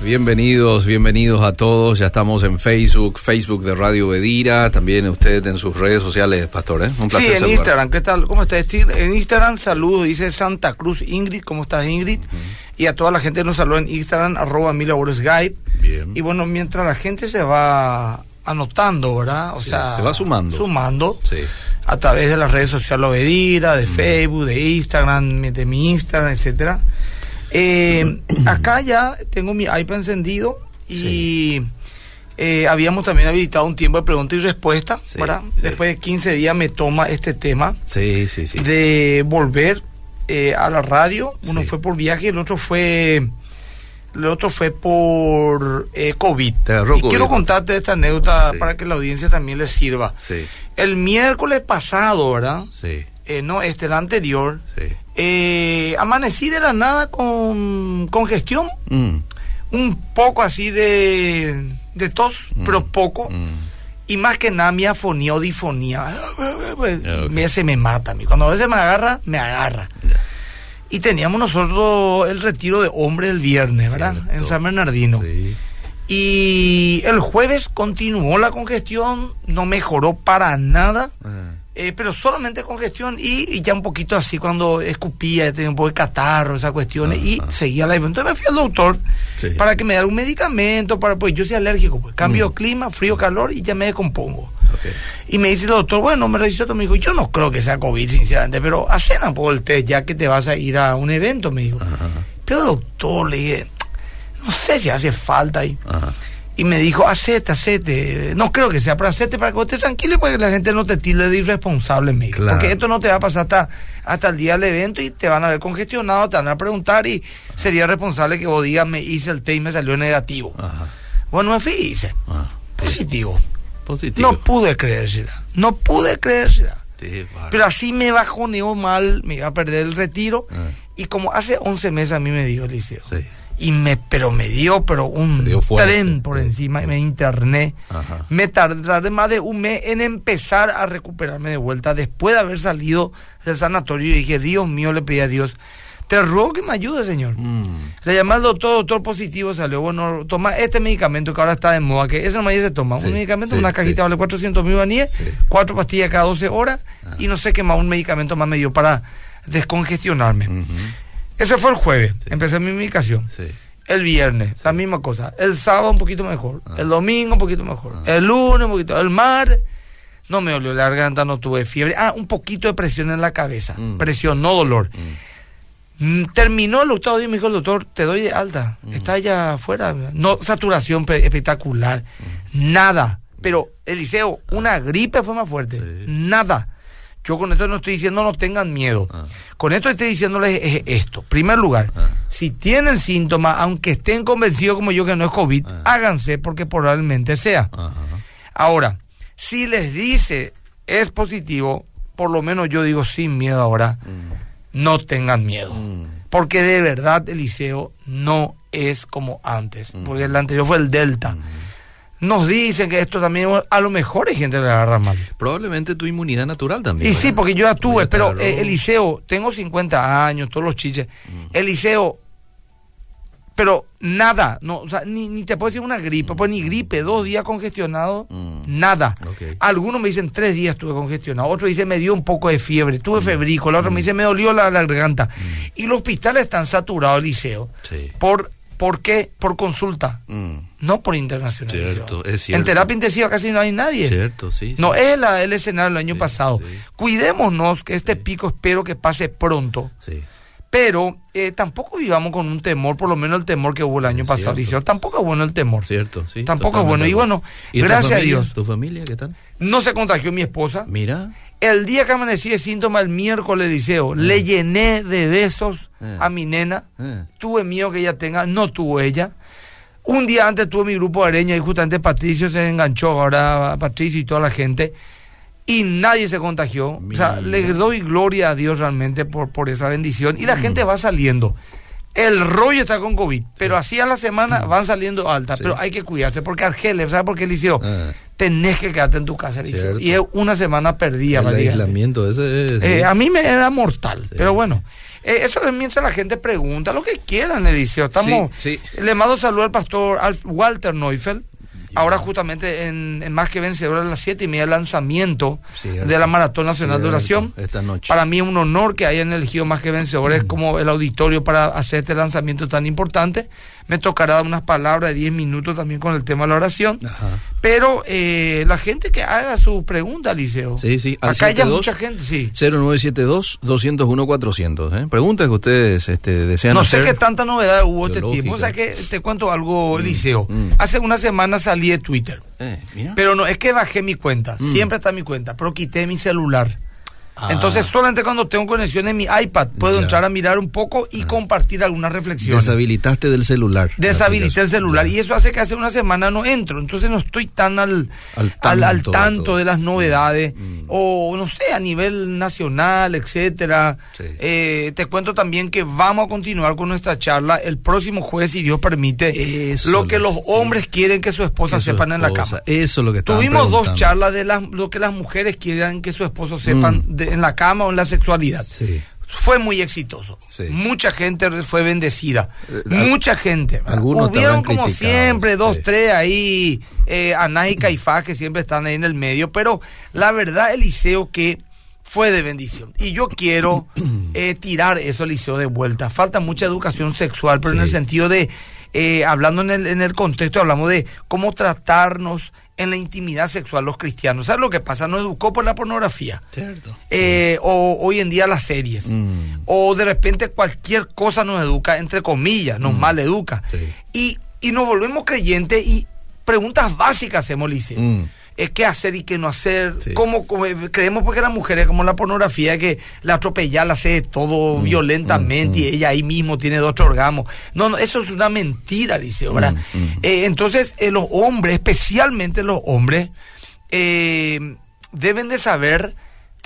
Bienvenidos, bienvenidos a todos. Ya estamos en Facebook, Facebook de Radio Bedira, también usted en sus redes sociales, Pastor. ¿eh? Un placer. Sí, en Instagram. ¿Qué tal? ¿Cómo está? En Instagram, saludos, dice Santa Cruz Ingrid. ¿Cómo estás, Ingrid? Y a toda la gente nos saluda en Instagram, arroba Skype. Bien. Y bueno, mientras la gente se va anotando, ¿verdad? O sea, se va sumando. Sumando. Sí. A través de las redes sociales Obedira, de Facebook, de Instagram, de mi Instagram, etcétera. Eh, acá ya tengo mi iPad encendido y eh, habíamos también habilitado un tiempo de pregunta y respuesta. Después de 15 días me toma este tema de volver eh, a la radio. Uno fue por viaje, el otro fue el otro fue por COVID. Y quiero contarte esta anécdota para que la audiencia también le sirva. El miércoles pasado, ¿verdad? Sí. no, este, el anterior. Eh, amanecí de la nada con congestión, mm. un poco así de, de tos, mm. pero poco. Mm. Y más que nada mi afonía o difonía. me, se me mata a mí. Cuando a veces me agarra, me agarra. Y teníamos nosotros el retiro de hombre el viernes, ¿verdad? En San Bernardino. Y el jueves continuó la congestión, no mejoró para nada. Eh, pero solamente congestión y, y, ya un poquito así cuando escupía, tenía un poco de catarro, esas cuestiones, y seguía la Entonces me fui al doctor para que me diera un medicamento, para pues yo soy alérgico, pues cambio mm. clima, frío, calor y ya me descompongo. Y me dice el doctor, bueno, me revisó, me dijo, yo no creo que sea COVID, sinceramente, pero hacen un poco el test ya que te vas a ir a un evento, me dijo. Pero doctor, le dije, no sé si hace falta ahí y me dijo, acepte, acepte. No creo que sea, pero acepte para que estés tranquilo y para que la gente no te tilde de irresponsable, amigo. Porque esto no te va a pasar hasta, hasta el día del evento y te van a ver congestionado, te van a preguntar y sería responsable que vos digas, me hice el test y me salió negativo. Bueno, me fui y hice. Positivo. Positivo. No pude creérsela. No pude creérsela. pero así me bajoneó mal, me iba a perder el retiro. Ah. Y como hace 11 meses a mí me dio el liceo. Sí y me pero me dio pero un tren por encima y me interné. Me tardé más de un mes en empezar a recuperarme de vuelta después de haber salido del sanatorio. Y dije Dios mío le pedí a Dios te ruego que me ayude señor mm. le llamé al doctor doctor positivo salió bueno toma este medicamento que ahora está de moda que ese no me se toma un medicamento una cajita vale 400 mil baníes cuatro pastillas cada 12 horas ah. y no sé qué más un medicamento más me dio para descongestionarme ese fue el jueves, empecé mi medicación. El viernes, la misma cosa. El sábado un poquito mejor. Ah. El domingo un poquito mejor. Ah. El lunes un poquito. El martes no me dolió la garganta, no tuve fiebre. Ah, un poquito de presión en la cabeza. Mm. Presión, no dolor. Mm. Mm, terminó el octavo día y me dijo el doctor, te doy de alta. Está allá afuera. No, saturación espectacular. Nada. Pero, Eliseo, una gripe fue más fuerte. Nada. Yo con esto no estoy diciendo no tengan miedo. Ah. Con esto estoy diciéndoles esto. Primer lugar, ah. si tienen síntomas, aunque estén convencidos como yo que no es COVID, ah. háganse porque probablemente sea. Ahora, si les dice es positivo, por lo menos yo digo sin miedo ahora, mm. no tengan miedo. Mm. Porque de verdad el liceo no es como antes. Mm. Porque el anterior fue el Delta nos dicen que esto también, a lo mejor hay gente que le agarra mal. Probablemente tu inmunidad natural también. Y sí, porque yo ya tuve, pero eh, Eliseo, tengo 50 años, todos los chiches. Mm. Eliseo, pero nada, no, o sea, ni, ni te puedo decir una gripe, pues ni gripe, dos días congestionado, mm. nada. Algunos me dicen tres días estuve congestionado, otros dicen me dio un poco de fiebre, tuve mm. febrico, el otro me dice me dolió la, garganta. Y los hospitales están saturados, Eliseo, por ¿Por qué? Por consulta, mm. no por internacionalización. Cierto, es cierto. En terapia intensiva casi no hay nadie. Cierto, sí. No es la, el escenario del año pasado. Cuidémonos que este pico espero que pase pronto. Sí. Pero eh, tampoco vivamos con un temor, por lo menos el temor que hubo el año pasado, Liceo. Tampoco es bueno el temor. Cierto, sí. Tampoco es bueno. Y bueno, gracias a Dios. ¿Tu familia qué tal? No se contagió mi esposa. Mira. El día que amanecí de síntoma, el miércoles, Liceo, le ah. llené de besos ah. a mi nena. Ah. Tuve miedo que ella tenga, no tuvo ella. Un día antes tuve mi grupo de areña y justamente Patricio se enganchó, ahora Patricio y toda la gente. Y nadie se contagió. O sea, le doy gloria a Dios realmente por, por esa bendición. Y la mm. gente va saliendo. El rollo está con COVID, pero así a la semana mm. van saliendo altas. Pero hay que cuidarse, porque Argelia, ¿sabes por qué, Liceo? Tenés que quedarte en tu casa. Cierto. Y es una semana perdida. El aislamiento ese es... Eh, sí. a mí me era mortal, Sí. pero bueno. eh, eso es mientras la gente pregunta lo que quieran, Eliseo. Estamos, Sí, Le mando saludo al pastor Alf- Walter Neufeld. Ahora justamente en, en Más que Vencedor a las siete y media el lanzamiento Cierto. de la Maratón Nacional de. Oración. Esta noche. Para mí es un honor que hayan elegido Más que Vencedores Mm. como el auditorio para hacer este lanzamiento tan importante. Me tocará dar unas palabras de 10 minutos también con el tema de la oración. Ajá. Pero eh, la gente que haga sus preguntas, Liceo. Sí, sí, al Acá hay ya 72. mucha gente, sí. 0972-201-400. ¿eh? Preguntas que ustedes este, desean No sé qué tanta novedad hubo este tiempo. O sea que te cuento algo, Eliseo. mm. Hace una semana salí de Twitter. Eh, mira. Pero no, es que bajé mi cuenta. Mm. Siempre está mi cuenta, pero quité mi celular. Ah. Entonces solamente cuando tengo conexión en mi iPad puedo Ya. entrar a mirar un poco y compartir algunas reflexiones. Deshabilitaste del celular. Deshabilité el celular Ya. y eso hace que hace una semana no entro, entonces no estoy tan al, Al al, al tanto de tanto las novedades Mm. o no sé, a nivel nacional, etcétera. Sí. Eh, te cuento también que vamos a continuar con nuestra charla el próximo jueves, si Dios permite, Eso lo que lo- los sí. hombres quieren que su esposa Que su sepan en la cama. Eso es lo que Tuvimos dos charlas de las, lo que las mujeres quieran que su esposo sepan Mm. de- en la cama o en la sexualidad. Sí. Fue muy exitoso. Sí. Mucha gente fue bendecida. Eh, al- Mucha gente. algunos Hubieron como siempre dos, sí. tres ahí, eh, y Caifás que siempre están ahí en el medio. Pero la verdad, Eliseo, que fue de bendición. Y yo quiero eh, tirar eso, Eliseo, de vuelta. Falta mucha educación sexual, pero en el sentido de, eh, hablando en el, en el contexto, hablamos de cómo tratarnos en la intimidad sexual los cristianos. ¿Sabes lo que pasa? Nos educó por la pornografía. Cierto. Eh, o hoy en día las series. Mm. O de repente cualquier cosa nos educa, entre comillas, nos Mm. maleduca. Sí. Y, y nos volvemos creyentes y preguntas básicas hacemos, Liceo. Mm. Eh, ¿Qué hacer y qué no hacer? Sí. ¿Cómo, cómo- creemos porque las mujeres, como la pornografía, que la atropella, la hace todo Mm, violentamente mm, y ella ahí mismo tiene dos orgasmos. No, no, eso es una mentira, dice, ¿verdad? Mm, mm. Eh, entonces, eh, los hombres, especialmente los hombres, eh, deben de saber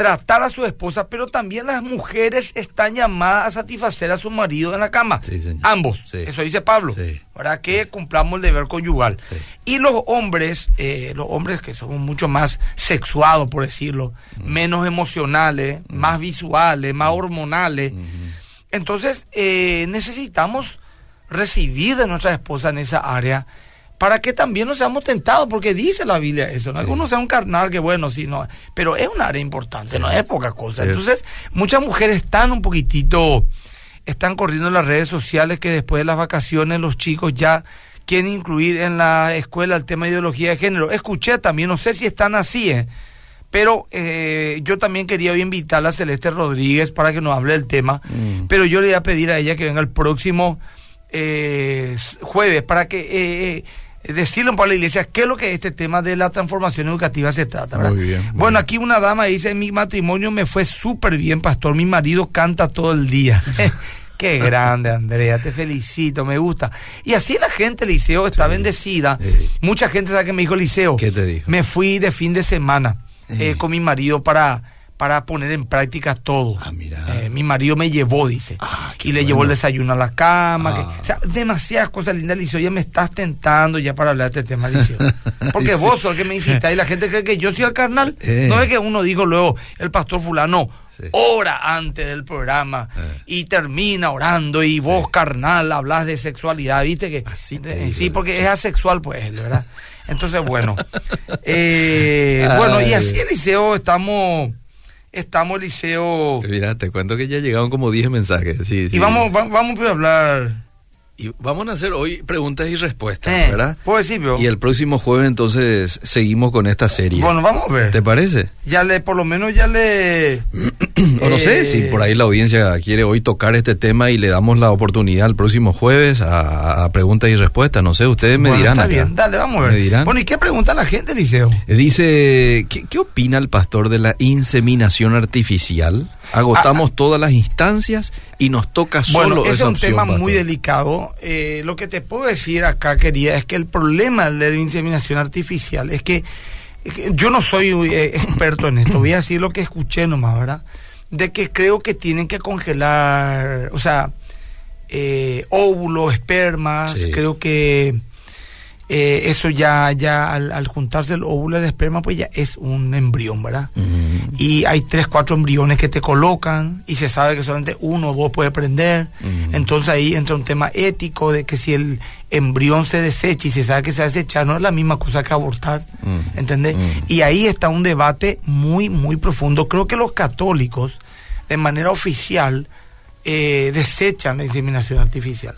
tratar a su esposa, pero también las mujeres están llamadas a satisfacer a su marido en la cama. Sí, señor. Ambos. Sí. Eso dice Pablo. Sí. Para que cumplamos el deber conyugal. Y los hombres, eh, los hombres que somos mucho más sexuados, por decirlo, menos emocionales, más visuales, más hormonales. Entonces, eh, necesitamos recibir de nuestra esposa en esa área para que también no seamos tentados, porque dice la Biblia eso. ¿no? Sí. Algunos sean un carnal, que bueno, sí, no, pero es un área importante, Sí. no es poca cosa. Sí. Entonces, muchas mujeres están un poquitito, están corriendo en las redes sociales que después de las vacaciones los chicos ya quieren incluir en la escuela el tema de ideología de género. Escuché también, no sé si están así, ¿eh? Pero eh, yo también quería hoy invitar a Celeste Rodríguez para que nos hable del tema. Mm. Pero yo le voy a pedir a ella que venga el próximo eh, jueves para que eh, decirle un poco a la iglesia qué es lo que este tema de la transformación educativa se trata. ¿verdad? Muy bien, muy bueno, aquí una dama dice, mi matrimonio me fue súper bien, pastor, mi marido canta todo el día. Qué grande, Andrea, te felicito, me gusta. Y así la gente, Liceo, está Sí, bendecida. Mucha gente sabe que me dijo, Liceo, ¿Qué te dijo? me fui de fin de semana eh, Eh. con mi marido para, para poner en práctica todo. Ah, mira. Eh, mi marido me llevó, dice. Ah, y le bueno. llevó el desayuno a la cama. que- Ah. o sea, demasiadas cosas lindas, Liceo. Ya me estás tentando ya para hablar de este tema, Liceo. Porque Sí. vos sos el que me insistas y la gente cree que yo soy el carnal. Eh. No es que uno dijo luego, el pastor fulano, Sí. ora antes del programa Eh. y termina orando y vos, carnal, hablas de sexualidad, ¿viste? que Así. Sí, porque es asexual, pues, ¿verdad? Entonces, bueno. Eh, bueno, y así, Eliseo, estamos, estamos, Eliseo... Mira, te cuento que ya llegaron como 10 mensajes. Sí, Y sí. vamos, va- vamos a hablar... Y vamos a hacer hoy preguntas y respuestas, Eh, ¿verdad? ¿Puedo decir, pero? Y el próximo jueves entonces seguimos con esta serie. Bueno, vamos a ver. ¿Te parece? Ya le, por lo menos ya le... o no sé si por ahí la audiencia quiere hoy tocar este tema y le damos la oportunidad el próximo jueves a, a preguntas y respuestas. No sé, ustedes me Bueno, dirán. Está acá. bien, dale, vamos a ver. Me dirán. Bueno, ¿y qué pregunta la gente, Eliseo? Eh, Dice, ¿qué, qué opina el pastor de la inseminación artificial? Agotamos todas las instancias y nos toca solo ese es esa un opción, tema muy delicado. Eh, lo que te puedo decir acá, querida, es que el problema de la inseminación artificial es que, es que yo no soy eh, experto en esto, voy a decir lo que escuché nomás, ¿verdad? De que creo que tienen que congelar, o sea, eh, óvulos, espermas, Sí. creo que eh, eso ya, ya al, juntarse el óvulo y el esperma, pues ya es un embrión, ¿verdad? Y hay tres, cuatro embriones que te colocan y se sabe que solamente uno o dos puede prender. Entonces ahí entra un tema ético de que si el embrión se desecha y se sabe que se va a desechar, no es la misma cosa que abortar, ¿entendés? Y ahí está un debate muy, muy profundo. Creo que los católicos, de manera oficial, eh, desechan la inseminación artificial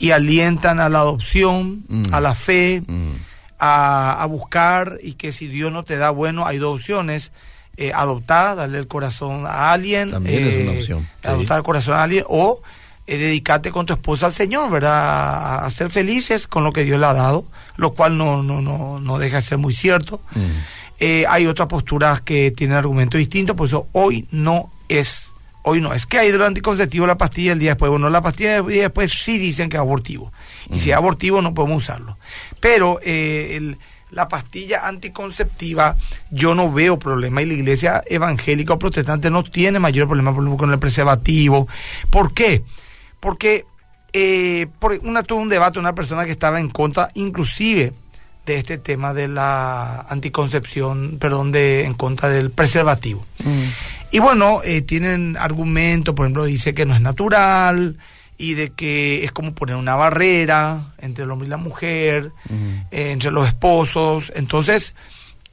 y alientan a la adopción, mm. a la fe, mm. a, buscar y que si Dios no te da bueno, hay dos opciones. Eh, adoptar, darle el corazón a alguien. También es una eh, opción. Adoptar el corazón a alguien o eh, dedicarte con tu esposa al Señor, ¿verdad? A, ser felices con lo que Dios le ha dado, lo cual no, no, no, no deja de ser muy cierto. Mm. hay otras posturas que tienen argumentos distintos, por eso hoy no es Hoy no, es que hay anticonceptivo la pastilla el día después. Bueno, la pastilla el día después sí dicen que es abortivo. Y si es abortivo no podemos usarlo. Pero eh, la pastilla anticonceptiva yo no veo problema y la iglesia evangélica o protestante no tiene mayor problema con el preservativo. ¿Por qué? Porque eh, por una, tuvo un debate una persona que estaba en contra inclusive de este tema de la anticoncepción, perdón, de en contra del preservativo. Mm. Y bueno, eh, tienen argumentos, por ejemplo, dice que no es natural y de que es como poner una barrera entre el hombre y la mujer, eh, entre los esposos. Entonces,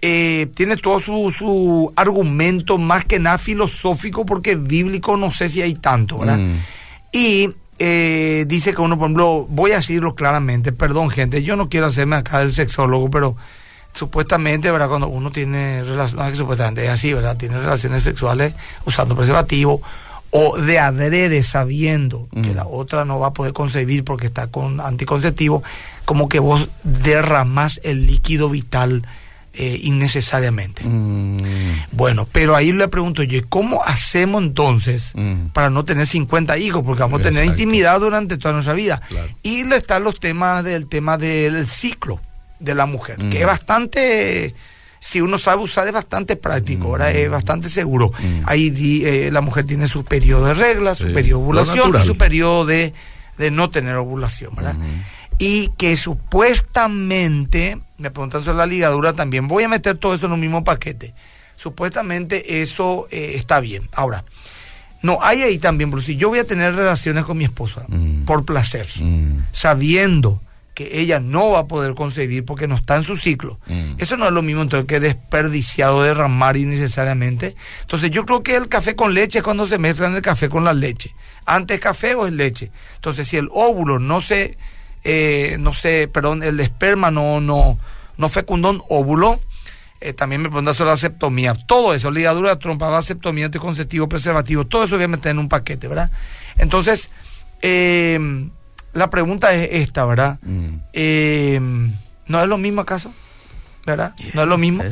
eh, tiene todo su, su, argumento más que nada filosófico, porque bíblico no sé si hay tanto, ¿verdad? Mm. Y dice que uno, por ejemplo, voy a decirlo claramente, perdón gente, yo no quiero hacerme acá del sexólogo, pero supuestamente, ¿verdad? Cuando uno tiene relaciones, supuestamente es así, ¿verdad? Tiene relaciones sexuales usando preservativo o de adrede sabiendo que la otra no va a poder concebir porque está con anticonceptivo, como que vos derramás el líquido vital eh, innecesariamente. Mm. Bueno, pero ahí le pregunto yo, ¿cómo hacemos entonces mm. para no tener 50 hijos? Porque vamos a tener intimidad durante toda nuestra vida. Y le están los temas del tema del ciclo de la mujer, que es mm. bastante, si uno sabe usar, es bastante práctico, ahora es mm. bastante seguro. Mm. Ahí eh, la mujer tiene su periodo de regla, su periodo de ovulación y su periodo de, no tener ovulación, ¿verdad? Y que supuestamente, me preguntan sobre la ligadura también, voy a meter todo eso en un mismo paquete. Supuestamente eso eh, está bien. Ahora, no, hay ahí también, si yo voy a tener relaciones con mi esposa por placer, sabiendo que ella no va a poder concebir porque no está en su ciclo. Mm. Eso no es lo mismo entonces que desperdiciado, derramar innecesariamente. Entonces yo creo que el café con leche es cuando se mezclan el café con la leche. Antes café o es leche. Entonces si el óvulo no se, eh, no sé, perdón, el esperma no, no, no fecundó un óvulo, eh, también me preguntan sobre la septomía. Todo eso, ligadura de trompa, vasectomía, anticonceptivo, preservativo, todo eso voy a meter en un paquete, ¿verdad? Entonces, eh, la pregunta es esta, ¿verdad? Mm. Eh, ¿No es lo mismo acaso? ¿Verdad? ¿No es lo mismo?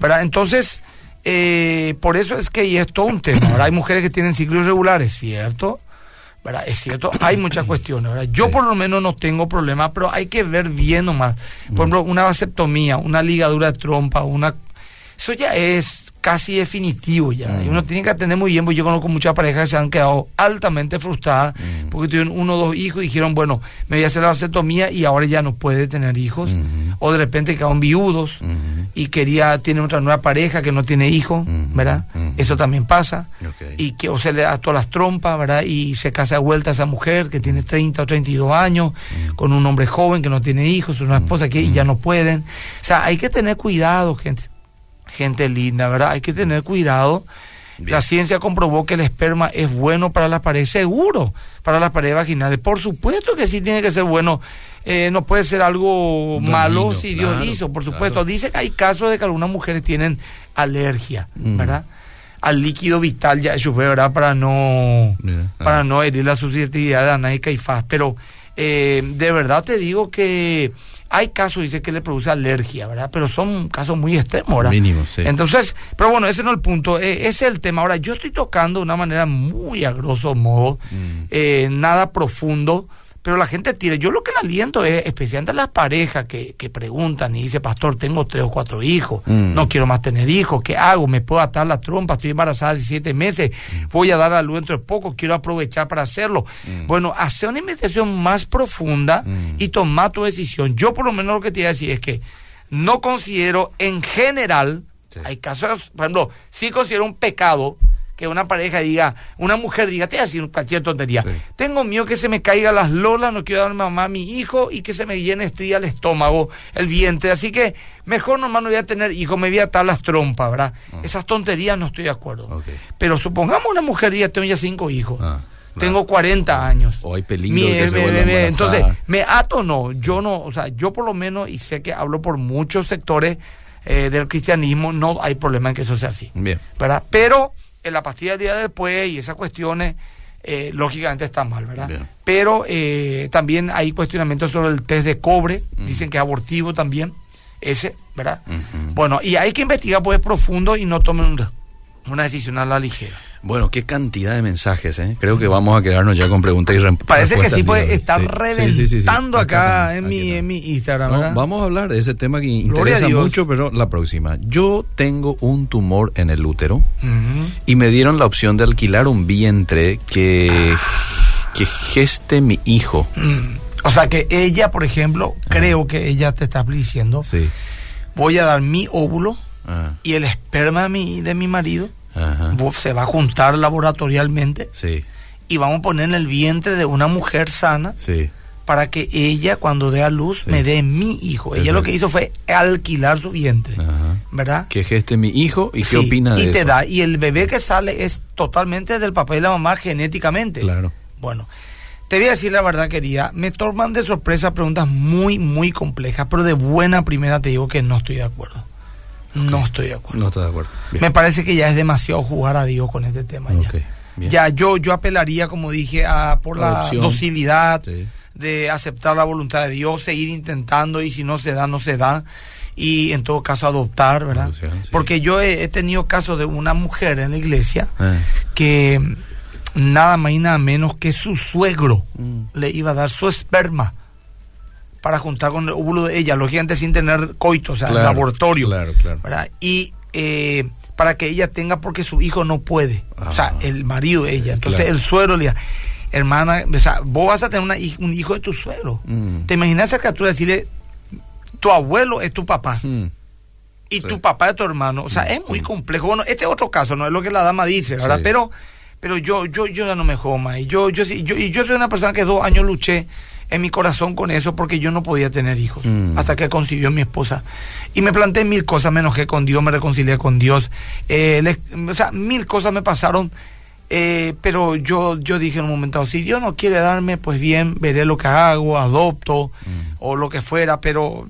¿Verdad? Entonces, eh, por eso es que y es todo un tema. ¿verdad? Hay mujeres que tienen ciclos irregulares, ¿cierto? ¿verdad? Es cierto, hay muchas cuestiones, ¿verdad? Yo por lo menos no tengo problema, pero hay que ver bien nomás. Por mm. ejemplo, una vasectomía, una ligadura de trompa, una... Eso ya es casi definitivo ya. Y uno tiene que atender muy bien, porque yo conozco muchas parejas que se han quedado altamente frustradas porque tuvieron uno o dos hijos y dijeron, bueno, me voy a hacer la vasectomía y ahora ya no puede tener hijos. O de repente quedaron viudos y quería, tiene otra nueva pareja que no tiene hijos, ¿verdad? Eso también pasa. Y que o se le da todas las trompas, ¿verdad? Y se casa de vuelta a esa mujer que tiene 30 o 32 años, con un hombre joven que no tiene hijos, una esposa que ya no pueden. O sea, hay que tener cuidado, gente gente linda, ¿verdad? Hay que tener cuidado. La ciencia comprobó que el esperma es bueno para la pared, seguro para las paredes vaginales. Por supuesto que sí tiene que ser bueno. Eh, no puede ser algo malo si Dios hizo, por supuesto. Dice que hay casos de que algunas mujeres tienen alergia, mm. ¿verdad? Al líquido vital, ya eso ¿verdad? Para no, para no herir la susceptibilidad de Ana y Caifás. Pero eh, de verdad te digo que hay casos, dice que le produce alergia, ¿verdad? Pero son casos muy extremos, ¿verdad? Mínimo, sí. Entonces, pero bueno, ese no es el punto, eh, ese es el tema. Ahora, yo estoy tocando de una manera muy a grosso modo, mm. eh, nada profundo, pero la gente tira. Yo lo que le aliento es, especialmente a las parejas que, que preguntan y dice, pastor, tengo tres o cuatro hijos, Mm. no quiero más tener hijos, ¿qué hago? ¿Me puedo atar la trompa? Estoy embarazada de siete meses, voy a dar a luz dentro de poco, quiero aprovechar para hacerlo. Bueno, hacer una investigación más profunda Mm. y tomar tu decisión. Yo por lo menos lo que te iba a decir es que no considero en general, Sí. hay casos, por ejemplo, sí considero un pecado que una pareja diga, una mujer diga, te voy a decir cualquier tontería. Sí. Tengo miedo que se me caiga las lolas, no quiero dar mamá a mi hijo y que se me llene estría el estómago, el vientre. Así que mejor nomás no voy a tener hijos, me voy a atar las trompas, ¿verdad? Esas tonterías no estoy de acuerdo. Ah. Pero supongamos una mujer diga, tengo ya cinco hijos. Ah, Tengo claro. 40 años. O hay peligro Mi- que se me- entonces, ¿me ato o no? Yo no, o sea, yo por lo menos, y sé que hablo por muchos sectores eh, del cristianismo, no hay problema en que eso sea así. Bien. ¿verdad? Pero en la pastilla del día después y esas cuestiones, eh, lógicamente están mal, ¿verdad? Bien. Pero eh, también hay cuestionamientos sobre el test de cobre, dicen que es abortivo también, ese, ¿verdad? Bueno, y hay que investigar pues profundo y no tomen una, una decisión a la ligera. Bueno, qué cantidad de mensajes, ¿eh? Creo que vamos a quedarnos ya con preguntas y rem- Parece que respuestas. sí, pues está Sí. reventando Sí, sí, acá, Acá en, mi, en mi Instagram, No, vamos a hablar de ese tema que Gloria interesa mucho, pero la próxima. Yo tengo un tumor en el útero y me dieron la opción de alquilar un vientre que, que geste mi hijo. Mm. O sea que ella, por ejemplo, creo que ella te está diciendo, Sí. voy a dar mi óvulo Ah, y el esperma de mi, de mi marido ajá. se va a juntar laboratorialmente Sí, y vamos a poner en el vientre de una mujer sana sí. para que ella cuando dé a luz Sí. me dé mi hijo. Ella lo que hizo fue alquilar su vientre, Ajá. ¿verdad? Que geste mi hijo y qué opina de y te da y el bebé que sale es totalmente del papá y la mamá genéticamente. Claro. Bueno, te voy a decir la verdad, querida. Me toman de sorpresa preguntas muy, muy complejas, pero de buena primera te digo que no estoy de acuerdo. No estoy de acuerdo. No está de acuerdo. Bien. Me parece que ya es demasiado jugar a Dios con este tema. ya. Ya yo, yo apelaría, como dije, a, por la docilidad Sí. de aceptar la voluntad de Dios, seguir intentando y si no se da, no se da. Y en todo caso adoptar, ¿verdad? Adopción, sí. Porque yo he, he tenido casos de una mujer en la iglesia Ah. que nada más y nada menos que su suegro Mm. le iba a dar su esperma para juntar con el óvulo de ella, lógicamente sin tener coito, o sea, Claro, laboratorio. Claro, claro. ¿verdad? Y eh, para que ella tenga, porque su hijo no puede, o sea, Ah. el marido de ella. Entonces el suegro le hermana, o sea, vos vas a tener una un hijo de tu suegro. Mm. ¿Te imaginas esa criatura decirle, tu abuelo es tu papá? Mm. y Sí. tu papá es tu hermano. O sea, es muy complejo. Bueno, este es otro caso, no es lo que la dama dice, ¿verdad? Sí. Pero, pero yo, yo, yo ya no me jodo más. Y yo, yo, sí- yo, y yo soy una persona que dos años luché en mi corazón con eso porque yo no podía tener hijos Mm. hasta que consiguió mi esposa. Y me planteé mil cosas, me enojé con Dios, me reconcilié con Dios. Eh, le- o sea, mil cosas me pasaron. eh, pero yo, yo dije en un momento, si Dios no quiere darme, pues bien, veré lo que hago, adopto Mm. o lo que fuera, pero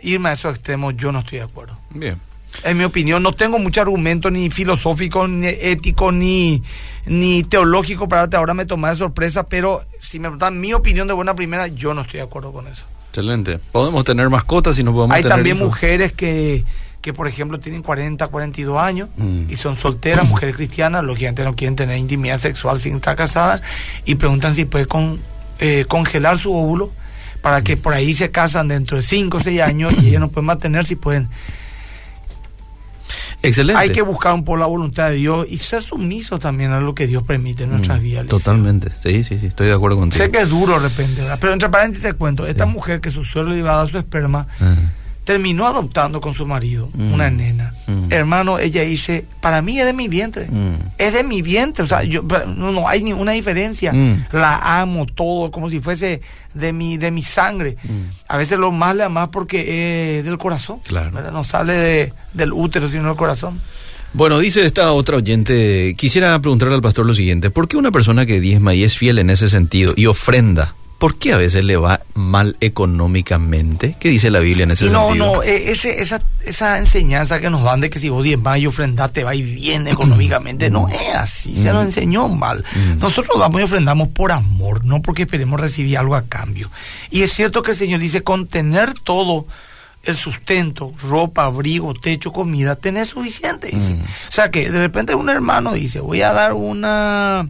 irme a esos extremos yo no estoy de acuerdo. Bien. En mi opinión, no tengo mucho argumento ni filosófico, ni ético, ni, ni teológico para darte ahora me tomé de sorpresa, pero si me preguntan mi opinión de buena primera, yo no estoy de acuerdo con eso. Excelente. Podemos tener mascotas y no podemos Hay tener también hijos? mujeres que, que, por ejemplo, tienen 40, 42 años Mm. y son solteras, mujeres cristianas, lógicamente no quieren tener intimidad sexual sin estar casadas y preguntan si puede con, eh, congelar su óvulo para que por ahí se casan dentro de 5 o 6 años y ellos no pueden mantener si pueden. Excelente. Hay que buscar un poco la voluntad de Dios y ser sumisos también a lo que Dios permite en nuestras Mm, vidas. Totalmente. Sí, sí, sí. Estoy de acuerdo contigo. Sé que es duro de repente, ¿verdad? pero entre paréntesis te cuento, esta Sí. mujer que su suegro le iba a dar su esperma. Terminó adoptando con su marido Mm. una nena. Mm. Hermano, ella dice, para mí es de mi vientre. Mm. Es de mi vientre, o sea, yo, no, no hay ninguna diferencia. La amo todo, como si fuese de mi, de mi sangre. A veces lo más le amas porque es del corazón. Claro. ¿verdad? No sale de, del útero, sino del corazón. Bueno, dice esta otra oyente, quisiera preguntarle al pastor lo siguiente, ¿por qué una persona que diezma y es fiel en ese sentido y ofrenda, ¿por qué a veces le va mal económicamente? ¿Qué dice la Biblia en ese Y no, sentido? no, eh, ese, esa, esa enseñanza que nos dan de que si vos diezmas y ofrendás te va bien económicamente, no es así, se nos Mm. enseñó mal. Mm. Nosotros damos y ofrendamos por amor, no porque esperemos recibir algo a cambio. Y es cierto que el Señor dice, con tener todo el sustento, ropa, abrigo, techo, comida, tenés suficiente. dice. Mm. O sea que de repente un hermano dice, voy a dar una,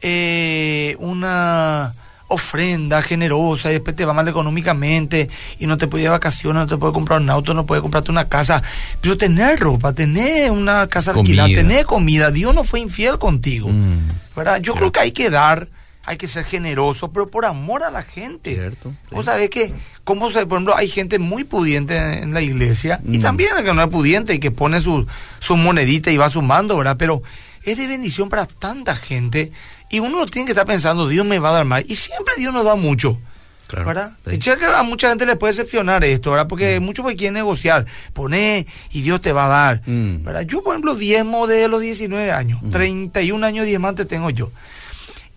eh, una, ofrenda generosa y después te va mal económicamente y no te puedes ir de vacaciones, no te puedes comprar un auto, no puedes comprarte una casa. Pero tener ropa, tener una casa alquilada, tener comida, Dios no fue infiel contigo. Mm. ¿verdad? Yo Cierto. creo que hay que dar, hay que ser generoso, pero por amor a la gente. Cierto, sí. Vos sabés que, como por ejemplo, hay gente muy pudiente en, en la iglesia y Mm. también la que no es pudiente y que pone su, su monedita y va sumando, ¿verdad? Pero es de bendición para tanta gente y uno no tiene que estar pensando, Dios me va a dar más. Y siempre Dios nos da mucho. Claro. ¿verdad? Sí. Y que a mucha gente le puede decepcionar esto, ¿verdad? Mm. Porque muchos pues quieren negociar, poné y Dios te va a dar, Mm. ¿verdad? Yo, por ejemplo, diezmo de los 19 años, 31 años diezmante tengo yo.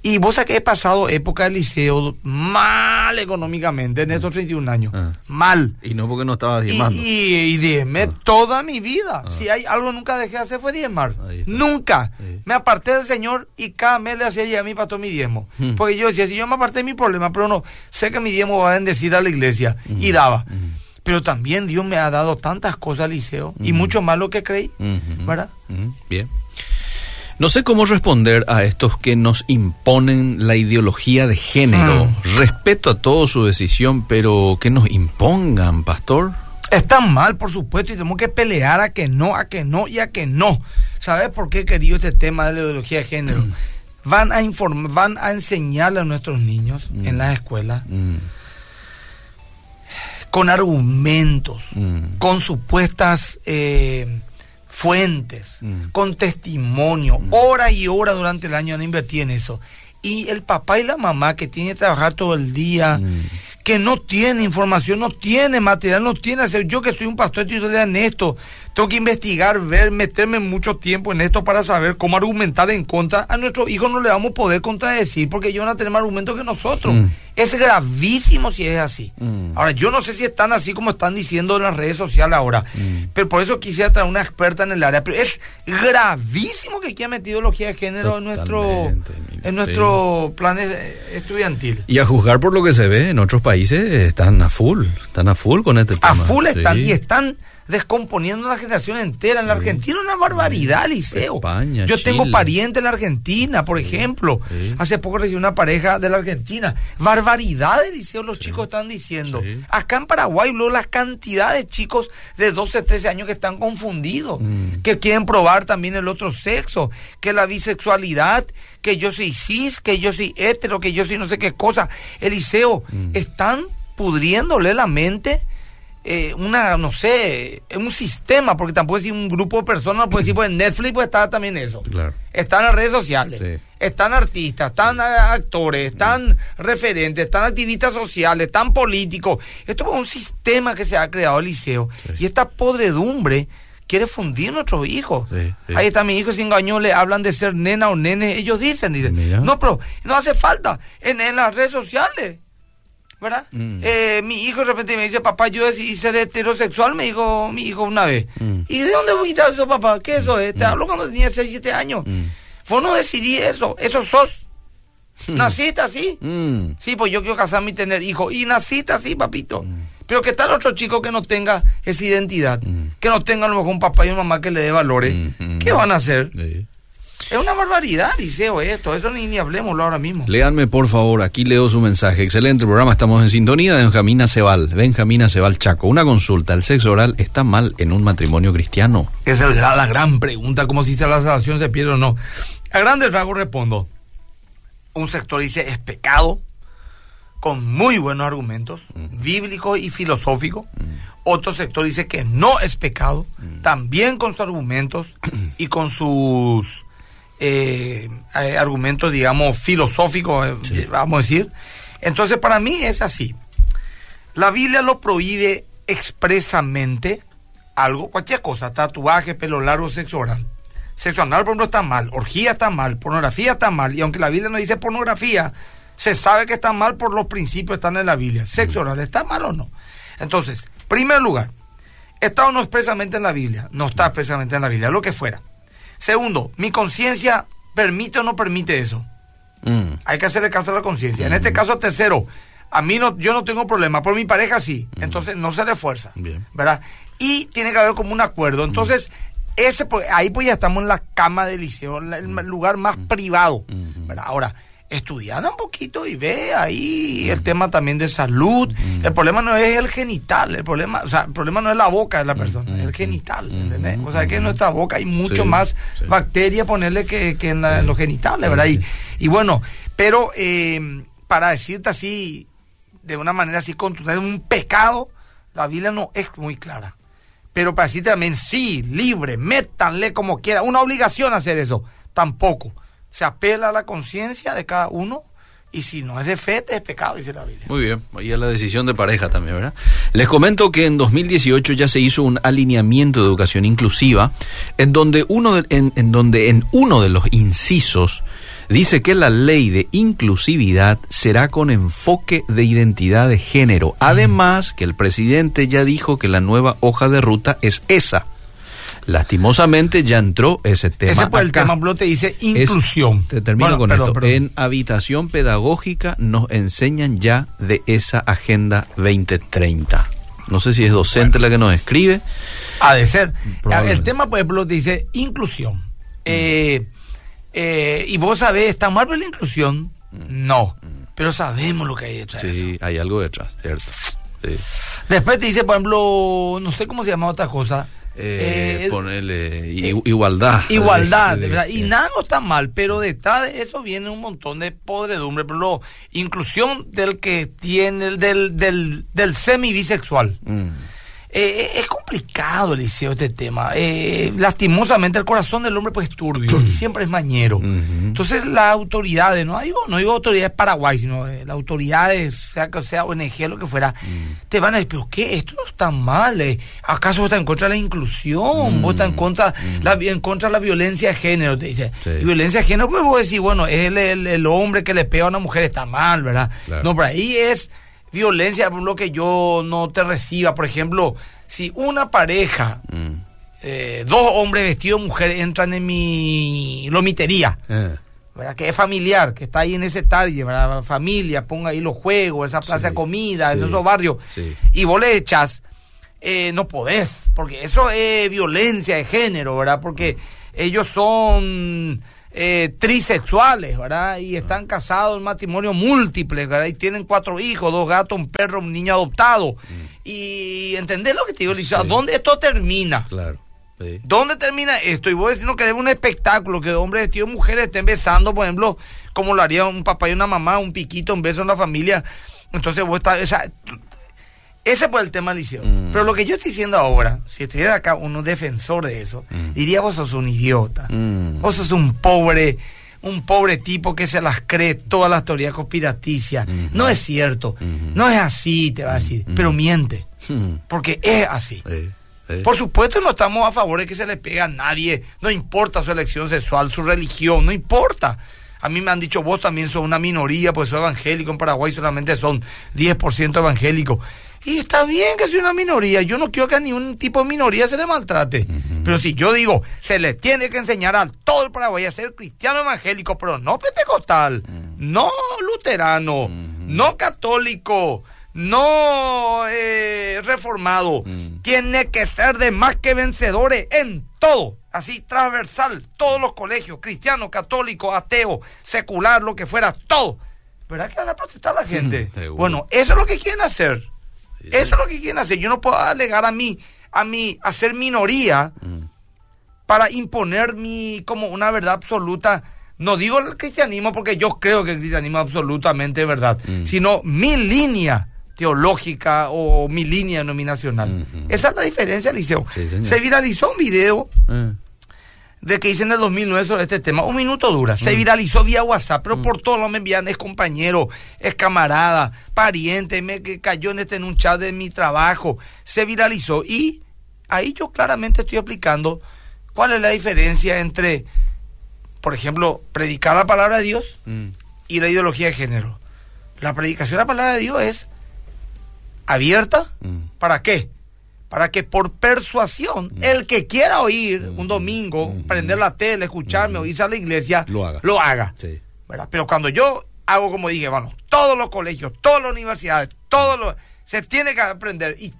Y vos sabés que he pasado época de liceo mal económicamente en estos 31 años. Ah. Mal. Y no porque no estabas Y, diezmando. y, y diezmé Ah. toda mi vida. Si hay algo nunca dejé de hacer fue diezmar. Nunca. Sí. Me aparté del Señor y cada mes le hacía llegar a mi pastor mi diezmo. Hmm. Porque yo decía, si yo me aparté de mi problema, pero no, sé que mi diezmo va a bendecir a la iglesia. Hmm. Y daba. Pero también Dios me ha dado tantas cosas al liceo y Hmm. mucho más lo que creí. ¿Verdad? Bien. No sé cómo responder a estos que nos imponen la ideología de género. Mm. Respeto a toda su decisión, pero que nos impongan, pastor. Está mal, por supuesto, y tenemos que pelear a que no, a que no y a que no. ¿Sabes por qué querido este tema de la ideología de género? Van a informar, van a enseñarle a nuestros niños Mm. en las escuelas con argumentos, con supuestas eh, fuentes, Mm. con testimonio, hora y hora durante el año han invertido en eso. Y el papá y la mamá que tiene que trabajar todo el día, Mm. Que no tiene información, no tiene material, no tiene hacer. Yo que soy un pastor estudiante en esto, tengo que investigar, ver, meterme mucho tiempo en esto para saber cómo argumentar en contra. A nuestros hijos no le vamos a poder contradecir porque ellos van a tener más argumentos que nosotros. Mm. Es gravísimo si es así. Mm. Ahora, yo no sé si están así como están diciendo en las redes sociales ahora, Mm. pero por eso quisiera traer una experta en el área. Pero es gravísimo que aquí metido ideología de género en nuestro, Totalmente, en nuestro plan eh, estudiantil. Y a juzgar por lo que se ve en otros países, están a full. Están a full con este tema. A full están Sí. y están descomponiendo la generación entera. En la Sí. Argentina una barbaridad, Liceo. España, Yo tengo parientes en la Argentina, por ejemplo. sí. Hace poco recibí una pareja de la Argentina. Barbaridad de Liceo los chicos están diciendo. Acá en Paraguay, luego las cantidades de chicos de 12, 13 años que están confundidos, Mm. que quieren probar también el otro sexo, que la bisexualidad, que yo soy cis, que yo soy hetero, que yo soy no sé qué cosa. Eliseo, Mm. están pudriéndole la mente eh, una, no sé, un sistema, porque tampoco es un grupo de personas, no puede decir, pues en Netflix pues está también eso. Claro. Están las redes sociales, Sí. están artistas, están actores, están referentes, están activistas sociales, están políticos. Esto es un sistema que se ha creado el liceo. Sí. Y esta podredumbre quiere fundir nuestros hijos. Sí, sí. Ahí está mi hijo sin engañó, le hablan de ser nena o nene, ellos dicen, dicen, Mira. no, pero no hace falta en, en las redes sociales. ¿Verdad? Mm. Eh, mi hijo de repente me dice, papá, yo decidí ser heterosexual, me dijo mi hijo una vez. Mm. ¿Y de dónde voy a eso, papá? ¿Qué eso es? Te hablo cuando tenía 6, 7 años. Mm. Vos no decidí eso, eso sos. Naciste así. Mm. Sí, pues yo quiero casarme y tener hijos. Y naciste así, papito. Mm. Pero que tal otro chico que no tenga esa identidad, Mm. que no tenga a lo mejor un papá y una mamá que le dé valores, Mm, ¿qué mm. van a hacer? Sí. Es una barbaridad, Liceo, esto. Eso ni, ni hablemoslo ahora mismo. Léanme, por favor, aquí leo su mensaje. Excelente programa, estamos en sintonía de Benjamina Cebal. Benjamina Cebal Chaco. Una consulta, ¿el sexo oral está mal en un matrimonio cristiano? Esa es el la gran pregunta, como si la salvación se pierde o no. A grandes rasgos respondo. Un sector dice es pecado, con muy buenos argumentos, bíblicos y filosóficos. Otro sector dice que no es pecado, también con sus argumentos y con sus eh, eh, argumentos, digamos, filosóficos, eh, Sí. vamos a decir. Entonces, para mí es así. La Biblia lo prohíbe expresamente algo, cualquier cosa, tatuaje, pelo largo, sexo oral. Sexo anal, por ejemplo, está mal, orgía está mal, pornografía está mal, y aunque la Biblia no dice pornografía, se sabe que está mal por los principios que están en la Biblia. Sexo oral, ¿está mal o no? Entonces, primer lugar, ¿está o no expresamente en la Biblia? No está expresamente en la Biblia, lo que fuera. Segundo, ¿mi conciencia permite o no permite eso? Mm. Hay que hacerle caso a la conciencia. En este caso, tercero, a mí no, yo no tengo problema, por mi pareja sí. Entonces no se le fuerza. Bien. ¿Verdad? Y tiene que haber como un acuerdo. Entonces, ese pues, ahí pues ya estamos en la cama del liceo, el lugar más privado. Mm. ¿verdad? Ahora, estudiar un poquito y ve ahí el tema también de salud. El problema no es el genital, el problema, o sea, el problema no es la boca de la persona, es el genital, ¿entendés? O sea, que en nuestra boca hay mucho Sí, más sí. bacteria ponerle que, que en, la- en los genitales, ¿verdad? Y, y bueno, pero eh, para decirte así, de una manera así contundente, un pecado, la Biblia no es muy clara. Pero para decirte también, sí, libre, métanle como quiera, una obligación hacer eso, tampoco. Se apela a la conciencia de cada uno y si no es de fe, es pecado, dice la Biblia. Muy bien, y a la decisión de pareja también, ¿verdad? Les comento que en 2018 ya se hizo un alineamiento de educación inclusiva en donde uno de, en, en donde en uno de los incisos dice que la ley de inclusividad será con enfoque de identidad de género. Además, que el presidente ya dijo que la nueva hoja de ruta es esa. Lastimosamente ya entró ese tema. Ese pues el tema, Blo, te dice Es- inclusión. te termino Bueno, con perdón, esto. perdón. En habitación pedagógica nos enseñan ya de esa agenda 2030. No sé si es docente la que nos escribe. Ha de ser. El tema, por ejemplo, dice inclusión. Eh, eh, y vos sabés, ¿está mal la inclusión? No. Pero sabemos lo que hay detrás eso. Sí, hay algo detrás, ¿cierto? Sí. Después te dice, por ejemplo, no sé cómo se llama otra cosa. Eh, Eh, ponerle i- igualdad. Igualdad, Eh, de verdad. Y eh, nada no está mal, pero detrás de eso viene un montón de podredumbre. Por ejemplo, inclusión del que tiene, del, del, del semi-bisexual. mm, Eh, es complicado, Eliseo, este tema. Eh, lastimosamente, el corazón del hombre pues es turbio y siempre es mañero. Entonces, las autoridades, no digo, no digo autoridades Paraguay, sino eh, las autoridades, sea que sea ONG, lo que fuera, Mm. te van a decir, pero ¿qué? Esto no está mal. eh. ¿Acaso vos estás en contra de la inclusión? ¿Vos estás en contra, la, en contra de la violencia de género? Te dice. Mm. Sí. Y violencia de género, pues vos decís, bueno, es el, el- el hombre que le pega a una mujer, está mal, ¿verdad? Claro. No, por ahí es violencia, por lo que yo no te reciba. Por ejemplo, si una pareja, mm. eh, dos hombres vestidos de mujer entran en mi lomitería, Eh, ¿verdad? Que es familiar, que está ahí en ese talle, ¿verdad? Familia, ponga ahí los juegos, esa plaza Sí, de comida, en esos barrios, sí. y vos le echas, eh, no podés, porque eso es violencia de género, ¿verdad? Porque ellos son eh, trisexuales, ¿verdad? Y están casados en matrimonio múltiple, ¿verdad? Y tienen cuatro hijos, dos gatos, un perro, un niño adoptado. Y ¿entendés lo que te digo? Sí. ¿Dónde esto termina? claro. sí. ¿Dónde termina esto? Y vos decís no que es un espectáculo, que hombres vestidos mujeres estén besando, por ejemplo, como lo haría un papá y una mamá, un piquito, un beso en la familia. Entonces vos estás... o sea, ese fue el tema Liceo. Mm. Pero lo que yo estoy diciendo ahora, si estuviera acá uno defensor de eso, Mm. diría vos sos un idiota. Mm. Vos sos un pobre, un pobre tipo que se las cree todas las teorías conspiraticias. Ujú. No es cierto. Ujú. No es así, te va a decir. Ujú. Pero miente. Mm. Porque es así. Eh, eh. Por supuesto no estamos a favor de que se le pegue a nadie, no importa su elección sexual, su religión, no importa. A mí me han dicho, vos también sos una minoría, pues soy evangélico, en Paraguay solamente son 10% evangélicos. Y está bien que soy una minoría, yo no quiero que a ningún tipo de minoría se le maltrate. Pero si yo digo, se le tiene que enseñar a todo el Paraguay a ser cristiano evangélico, pero no pentecostal, no luterano, no católico, no eh, reformado. Mm. Tiene que ser de más que vencedores en todo. Así, transversal, todos los colegios, cristiano, católico, ateo, secular, lo que fuera, todo. ¿Verdad que van a protestar la gente? Bueno, eso es lo que quieren hacer. Sí, Eso sí. es lo que quieren hacer. Yo no puedo alegar a mí, a mí, a ser minoría Mm. para imponer mi como una verdad absoluta. No digo el cristianismo porque yo creo que el cristianismo es absolutamente verdad, Mm. sino mi línea teológica o mi línea denominacional. Esa es la diferencia, Liceo. Sí. Se viralizó un video Eh. De que hice en el 2009 sobre este tema. Un minuto dura. Mm. Se viralizó vía WhatsApp, pero por todo lo me envían, es compañero, es camarada, pariente, me cayó en, este, en un chat de mi trabajo. Se viralizó y ahí yo claramente estoy aplicando cuál es la diferencia entre, por ejemplo, predicar la palabra de Dios Mm. y la ideología de género. La predicación de la palabra de Dios es abierta. Mm. ¿Para qué? Para que por persuasión, el que quiera oír Mm. un domingo, Mm. prender la tele, escucharme, Mm. oírse a la iglesia, Lo haga. Lo haga Sí. ¿verdad? Pero cuando yo hago como dije, bueno, todos los colegios, todas las universidades, todos los... Se tiene que aprender y...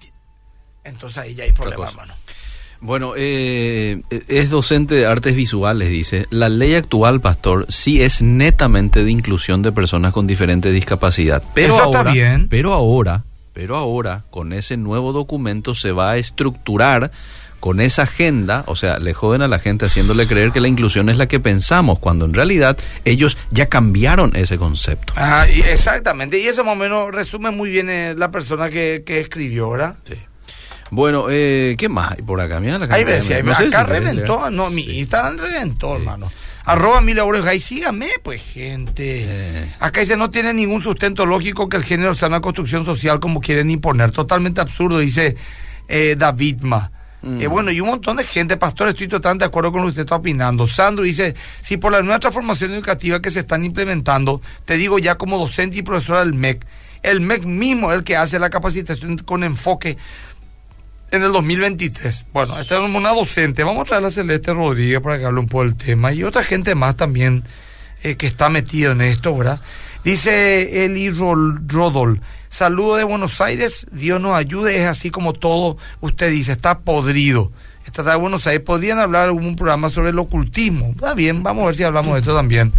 Entonces ahí ya hay problema, cosa. hermano. Bueno, eh, es docente de artes visuales, dice. La ley actual, pastor, sí es netamente de inclusión de personas con diferente discapacidad. Pero Eso ahora, está bien. Pero ahora, pero ahora, con ese nuevo documento se va a estructurar con esa agenda, o sea, le joden a la gente haciéndole creer que la inclusión es la que pensamos, cuando en realidad ellos ya cambiaron ese concepto. Ah, y exactamente, y eso más o menos resume muy bien eh, la persona que, que escribió, ¿verdad? Sí. Bueno, eh, ¿qué más hay por acá? Mira la Ahí ves, ahí no acá si reventó, no, mi Sí. Instagram reventó, Sí. hermano. Arroba mil euros ahí, sígame, pues, gente. Eh. Acá dice, no tiene ningún sustento lógico que el género sea una construcción social como quieren imponer. Totalmente absurdo, dice eh, David Ma. Mm. Eh, bueno, y un montón de gente, pastor, estoy totalmente de acuerdo con lo que usted está opinando. Sandro dice, si por la nueva transformación educativa que se están implementando, te digo ya como docente y profesora del MEC, el MEC mismo es el que hace la capacitación con enfoque en el 2023. Bueno, esta es una docente. Vamos a traer a Celeste Rodríguez para que hable un poco del tema. Y otra gente más también eh, que está metido en esto, ¿verdad? Dice Eli Rodol. Saludo de Buenos Aires. Dios nos ayude. Es así como todo usted dice. Está podrido. Está de Buenos Aires. Podrían hablar algún programa sobre el ocultismo. Está bien. Vamos a ver si hablamos de esto también.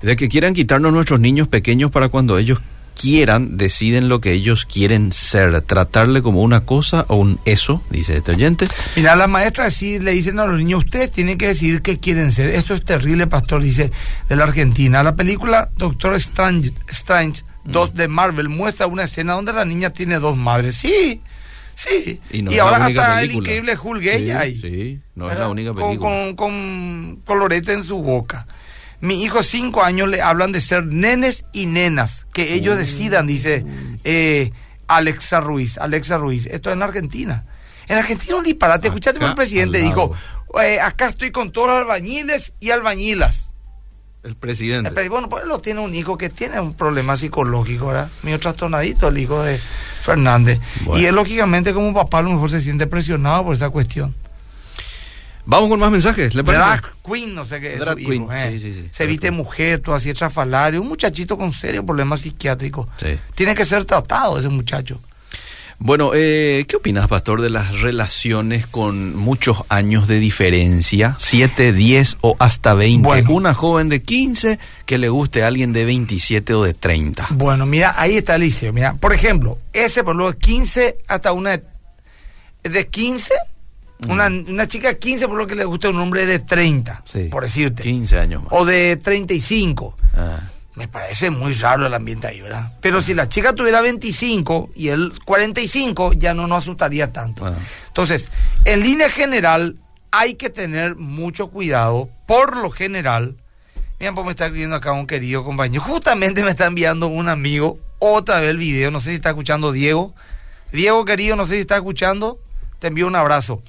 De que quieran quitarnos nuestros niños pequeños para cuando ellos quieran, deciden lo que ellos quieren ser, tratarle como una cosa o un eso, dice este oyente. Mira, las maestras sí le dicen a los niños, ustedes tienen que decidir qué quieren ser. Esto es terrible, pastor, dice de la Argentina. La película Doctor Strange, Strange 2 de Marvel muestra una escena donde la niña tiene dos madres. Sí, sí. Y, no y es ahora hasta el increíble Hulk Sí, hay. Sí, no es la única Con- película. Con, con colorete en su boca. Mi hijo, cinco años, le hablan de ser nenes y nenas. Que ellos decidan, dice eh, Alexa Ruiz. Alexa Ruiz. Esto es en Argentina. En Argentina un disparate. Escuchaste Acá el presidente al dijo, eh, acá estoy con todos los albañiles y albañilas. El presidente. El bueno, pues lo tiene un hijo que tiene un problema psicológico, ¿verdad? Medio trastornadito, el hijo de Fernández. Bueno. Y él, lógicamente, como papá, a lo mejor se siente presionado por esa cuestión. Vamos con más mensajes, ¿le parece? Drag Queen, no sé qué es. Drag hijo, queen, eh. sí, sí, sí. Se viste mujer, todo así estrafalario. Un muchachito con serios problemas psiquiátricos. Sí. Tiene que ser tratado ese muchacho. Bueno, eh, ¿qué opinas, Pastor, de las relaciones con muchos años de diferencia? 7, 10 o hasta 20. Bueno. Una joven de 15 que le guste a alguien de 27 o de 30. Bueno, mira, ahí está liceo. Mira, por ejemplo, ese por lo de 15 hasta una de- de 15, una, una chica de 15 por lo que le gusta un hombre de 30, Sí. por decirte. 15 años más. O de 35. Ah, Me parece muy raro el ambiente ahí, ¿verdad? Pero si la chica tuviera 25 y él 45, ya no nos asustaría tanto. Ah. Entonces, en línea general, hay que tener mucho cuidado. Por lo general, miren, pues me está escribiendo acá un querido compañero. Justamente me está enviando un amigo otra vez el video. No sé si está escuchando Diego. Diego, querido, no sé si está escuchando. Te envío un abrazo.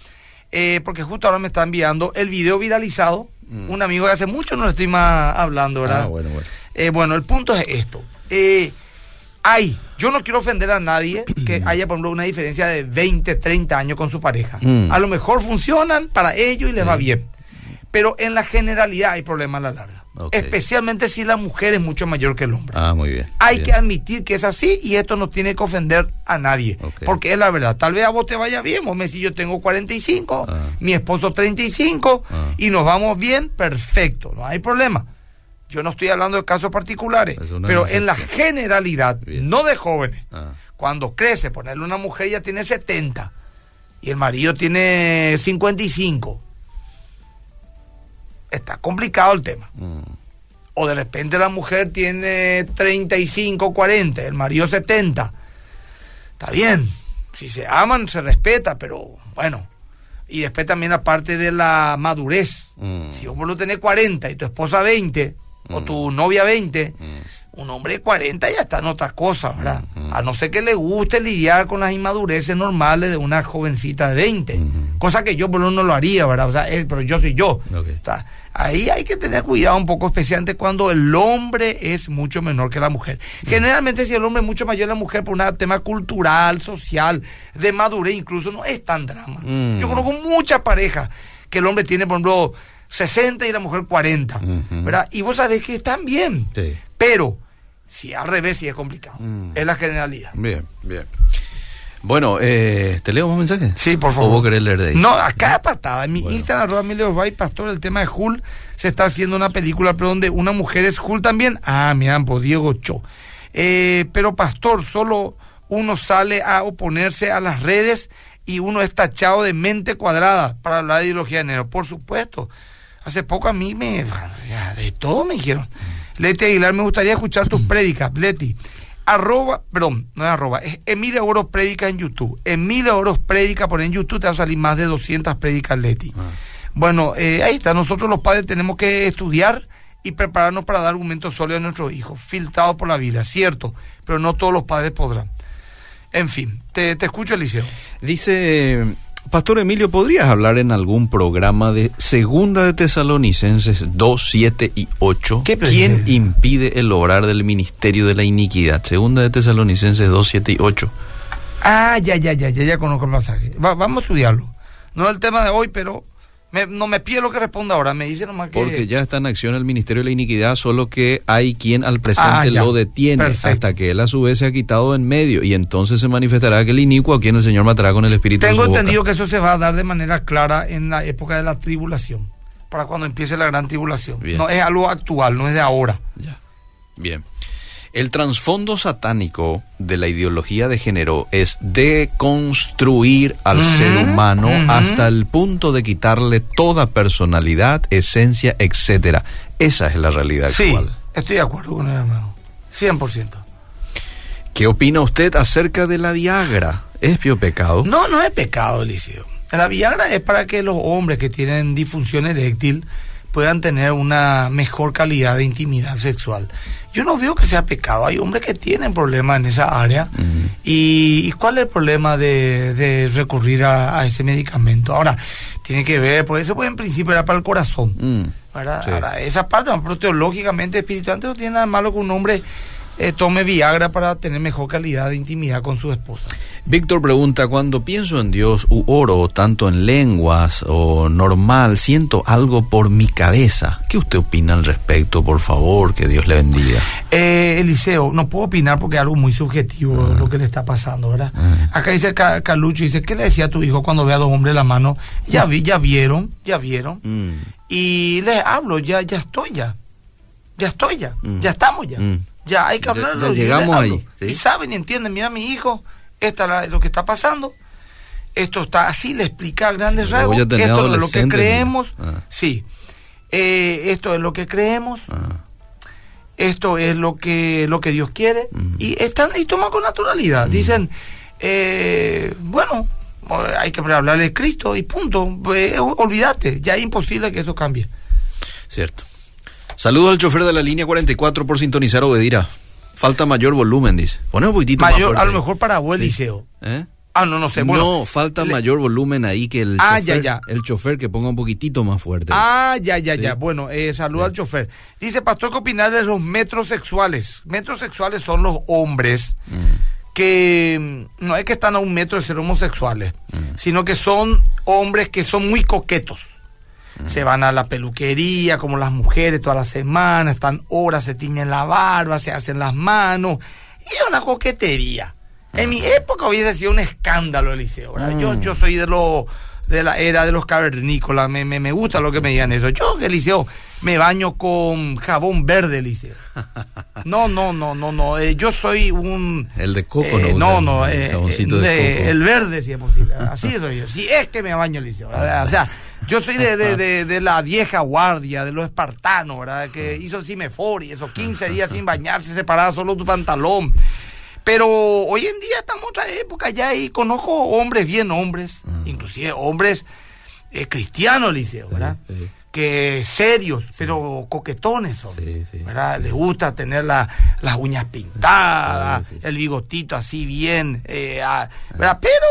Eh, porque justo ahora me está enviando el video viralizado. Mm. Un amigo que hace mucho no le estoy más hablando, ¿verdad? Ah, bueno, bueno. Eh, bueno, el punto es esto. Eh, hay, yo no quiero ofender a nadie que haya, por ejemplo, una diferencia de 20, 30 años con su pareja. Mm. A lo mejor funcionan para ellos y les va Sí. bien. Pero en la generalidad hay problemas a la larga. Especialmente si la mujer es mucho mayor que el hombre. Ah, muy bien. Hay bien. que admitir que es así y esto no tiene que ofender a nadie. Porque es la verdad. Tal vez a vos te vaya bien. Vos me decís, yo tengo 45, Ah. mi esposo 35 Ah. y nos vamos bien, perfecto. No hay problema. Yo no estoy hablando de casos particulares, pero en la generalidad, Bien. no de jóvenes. Ah, Cuando crece, ponerle una mujer ya tiene 70 y el marido tiene 55. Está complicado el tema. mm, O de repente la mujer tiene 35, 40, el marido 70. Está bien. Si se aman, se respeta, pero bueno. Y después también aparte de la madurez. mm, Si vos lo tenés 40 y tu esposa 20, o Mm. tu novia 20, mm. un hombre de 40 ya está en otra cosa, ¿verdad? A no ser que le guste lidiar con las inmadureces normales de una jovencita de 20. Mm. Cosa que yo por lo menos no lo haría, ¿verdad? O sea, eh, pero yo soy yo. Ok. O sea, ahí hay que tener cuidado un poco, especialmente cuando el hombre es mucho menor que la mujer. Generalmente si el hombre es mucho mayor que la mujer por un tema cultural, social, de madurez incluso, no es tan drama. Mm. Yo conozco muchas parejas que el hombre tiene, por ejemplo, 60 y la mujer 40, Ujú. ¿verdad? Y vos sabés que están bien. Sí. Pero si al revés sí es complicado. Mm. Es la generalidad. Bien, bien. Bueno, eh, ¿te leo un mensaje? Sí, por favor. ¿O vos querés leer de ahí? No, acá patada. En mi Bueno. Instagram, arroba Bay, Pastor, el tema de Hull, se está haciendo una película, pero donde una mujer es Hull también. Ah, miran, pues Diego Cho. Eh, pero Pastor, solo uno sale a oponerse a las redes y uno es tachado de mente cuadrada para hablar de ideología de género. Por supuesto. Hace poco a mí me... de todo me dijeron. Leti Aguilar, me gustaría escuchar tus prédicas, Leti. Arroba, perdón, no es arroba, es Emilia Oros Prédica en YouTube. Emilia Oros Prédica, por en YouTube te va a salir más de 200 prédicas, Leti. Bueno, eh, ahí está, nosotros los padres tenemos que estudiar y prepararnos para dar argumentos sólidos a nuestros hijos, filtrados por la Biblia, cierto, pero no todos los padres podrán. En fin, te, te escucho, Eliseo. Dice, Pastor Emilio, ¿podrías hablar en algún programa de Segunda de Tesalonicenses 2, 7 y 8? ¿Qué ¿Quién impide el obrar del ministerio de la iniquidad? Segunda de Tesalonicenses 2, 7 y 8. Ah, ya, ya, ya, ya, ya conozco el pasaje. Va- vamos a estudiarlo. No es el tema de hoy, pero me- no me pide lo que responda ahora. Me dice nomás que. Porque ya está en acción el ministerio de la iniquidad, solo que hay quien al presente Ah, lo detiene Perfecto. hasta que él a su vez se ha quitado en medio y entonces se manifestará aquel inicuo a quien el Señor matará con el espíritu de Tengo boca. entendido que eso se va a dar de manera clara en la época de la tribulación. Para cuando empiece la gran tribulación. Bien. No es algo actual, no es de ahora. Ya. Bien. El trasfondo satánico de la ideología de género es deconstruir al ser humano hasta el punto de quitarle toda personalidad, esencia, etcétera. Esa es la realidad Sí, actual. estoy de acuerdo con el hermano. 100%. ¿Qué opina usted acerca de la Viagra? ¿Es pio pecado? No, no es pecado, Eliseo. La Viagra es para que los hombres que tienen disfunción eréctil puedan tener una mejor calidad de intimidad sexual. Yo no veo que sea pecado. Hay hombres que tienen problemas en esa área. ¿Y, y cuál es el problema de, de recurrir a, a ese medicamento? Ahora, tiene que ver, por eso pues, en principio era para el corazón. ¿verdad? sí. Ahora, esa parte, pero teológicamente, espiritualmente, no tiene nada malo que un hombre eh, tome Viagra para tener mejor calidad de intimidad con su esposa. Víctor pregunta, cuando pienso en Dios u oro tanto en lenguas o normal, siento algo por mi cabeza. ¿Qué usted opina al respecto, por favor? Que Dios le bendiga. Eh, Eliseo, no puedo opinar porque es algo muy subjetivo Ah. lo que le está pasando, ¿verdad? Ah. Acá dice Ca- Carlucho, dice, ¿qué le decía a tu hijo cuando ve a dos hombres en la mano? Ya vi, ya vieron, ya vieron. Mm, Y les hablo, ya, ya estoy ya. Ya estoy ya. Mm. Ya estamos ya. Mm. Ya hay que Ya- hablarlo. ya les llegamos ahí, ¿sí? Y saben y entienden, mira mi hijo, esta es lo que está pasando. Esto está así, le explica a grandes Sí, rasgos. ya tenés Esto es lo que creemos. Ah. Sí. Eh, esto es lo que creemos. ah, Esto es lo que, lo que Dios quiere. Ujú. Y están y toman con naturalidad. Dicen, eh, bueno, hay que hablarle de Cristo y punto. Eh, olvídate, ya es imposible que eso cambie. cierto. Saludo al chofer de la línea 44 por sintonizar Obedira. Falta mayor volumen, dice. Pone un poquitito más Mayor, fuerte a lo mejor para vos, Sí. Eliseo. ¿Eh? Ah, no, no sé. Bueno, no, falta le- mayor volumen ahí que el Ah, chofer. ya, ya. El chofer que ponga un poquito más fuerte. Ah, ya, ya, Sí. ya. Bueno, eh, saluda Sí. al chofer. Dice, pastor, ¿qué opinar de los metrosexuales? Metrosexuales son los hombres Mm, que mm, no es que están a un metro de ser homosexuales, Mm. sino que son hombres que son muy coquetos. Se van a la peluquería, como las mujeres, toda la semana, están horas, se tiñen la barba, se hacen las manos. Y es una coquetería. En mi época hubiese sido un escándalo, Eliseo. ¿verdad? Yo, Mm. yo soy de lo de la era de los cavernícolas, me, me, me gusta lo que me digan eso. Yo, Eliseo, me baño con jabón verde, Eliseo. No, no, no, no, no. eh, yo soy un... El de coco, eh, ¿no? no, El no, eh, eh, de de- coco. el verde, si es posible. Así soy yo. Si es que me baño, Eliseo. ¿verdad? O sea, yo soy de, de, de, de la vieja guardia, de los espartanos, ¿verdad? Que hizo el Cimefori, esos 15 días sin bañarse, separada solo tu pantalón. Pero hoy en día estamos en otra época ya y conozco hombres bien hombres, inclusive hombres eh, cristianos, Eliseo, ¿verdad? Sí, sí. Que serios, pero coquetones son, Sí, sí. ¿verdad? Les gusta tener la- las uñas pintadas, el bigotito así bien, eh, ah, ¿verdad? Pero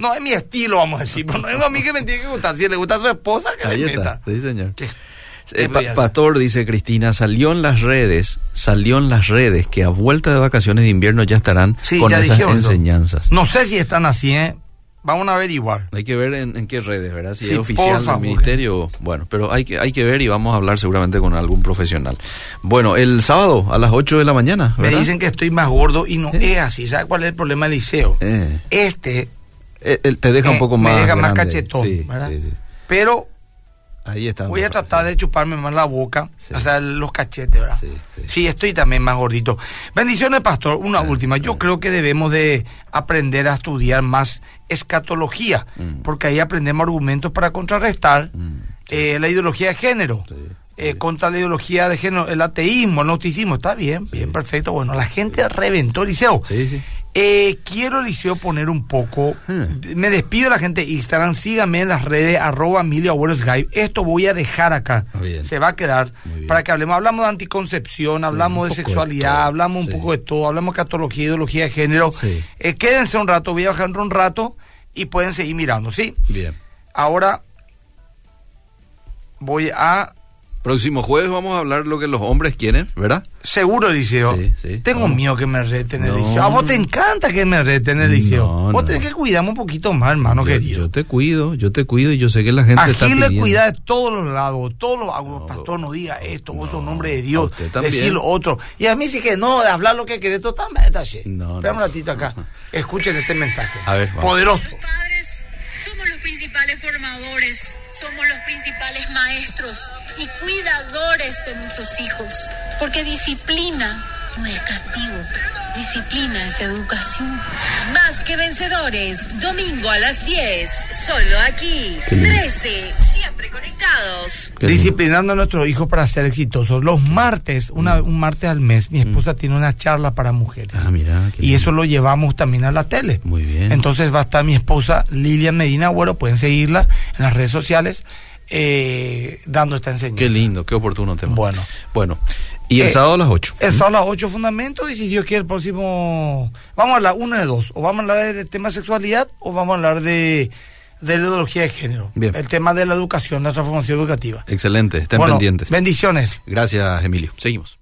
no es mi estilo, vamos a decir, pero no es a mí que me tiene que gustar. Si le gusta a su esposa, que Ahí le está. meta. Sí, señor. ¿Qué? Eh, pastor, dice Cristina, salió en las redes, salió en las redes que a vuelta de vacaciones de invierno ya estarán Sí, con ya esas dijeron enseñanzas. No sé si están así, ¿eh? Vamos a averiguar. Hay que ver en, en qué redes, ¿verdad? Si Sí, es oficial del ministerio. Bueno, pero hay que, hay que ver y vamos a hablar seguramente con algún profesional. Bueno, el sábado a las 8 de la mañana, Me dicen que estoy más gordo y no ¿Eh? es así. ¿Sabes cuál es el problema del liceo? Eh, Este eh, él te deja eh, un poco me más. deja más cachetón, Sí, ¿verdad? sí, sí. Pero Ahí está. voy a tratar de chuparme más la boca, Sí. o sea, los cachetes, ¿verdad? Sí, sí. Sí, estoy también más gordito. Bendiciones, pastor. Una Ah, última. Yo ah. creo que debemos de aprender a estudiar más escatología, Mm. porque ahí aprendemos argumentos para contrarrestar Mm, eh, la ideología de género. sí, eh, contra la ideología de género, el ateísmo, el gnosticismo, está bien, bien, perfecto. Bueno, la gente reventó Liceo. Sí, sí. Eh, quiero, Liceo, poner un poco. Hmm. Me despido de la gente de Instagram. Síganme en las redes, arroba Emilio Abuelo Skype. Esto voy a dejar acá. Ah. Se va a quedar para que hablemos. Hablamos de anticoncepción, hablamos de sexualidad, hablamos un Sí. poco de todo, hablamos de catología, ideología de género. Sí. Eh, quédense un rato, voy a bajar un rato y pueden seguir mirando, ¿sí? Bien. Ahora voy a Próximo jueves vamos a hablar lo que los hombres quieren, ¿verdad? Seguro, Liceo. Sí, sí. Tengo miedo que me reten el No. liceo. A vos te encanta que me reten el liceo. No, vos no. tenés que cuidarme un poquito más, hermano yo, querido. yo te cuido, yo te cuido y yo sé que la gente está Aquí le pidiendo. cuida de todos los lados, todos los No, pastor no diga esto, vos sos un no, hombre de Dios, decir lo otro. Y a mí sí que no, de hablar lo que querés totalmente. No, Espera un ratito acá. Escuchen este mensaje. A ver, vamos. Poderoso. Somos los principales formadores, somos los principales maestros y cuidadores de nuestros hijos, porque disciplina no es castigo, disciplina es educación. Más que vencedores, domingo a las 10, solo aquí. Qué lindo. 13, siempre conectados. Disciplinando a nuestros hijos para ser exitosos. Los martes, una- un martes al mes, mi esposa tiene una charla para mujeres. Mm. Ah, mira. qué y eso lo llevamos también a la tele. Muy bien. Entonces va a estar mi esposa Lilian Medina Agüero, pueden seguirla en las redes sociales, eh, dando esta enseñanza. Qué lindo, qué oportuno tema. Bueno. Bueno. Y el Eh, sábado a las 8. Es son las ocho fundamentos y si Dios quiere el próximo... Vamos a hablar uno de dos. O vamos a hablar del tema de sexualidad o vamos a hablar de, de la ideología de género. Bien. El tema de la educación, la transformación educativa. Excelente, estén Bueno, pendientes. Bendiciones. Gracias, Emilio. Seguimos.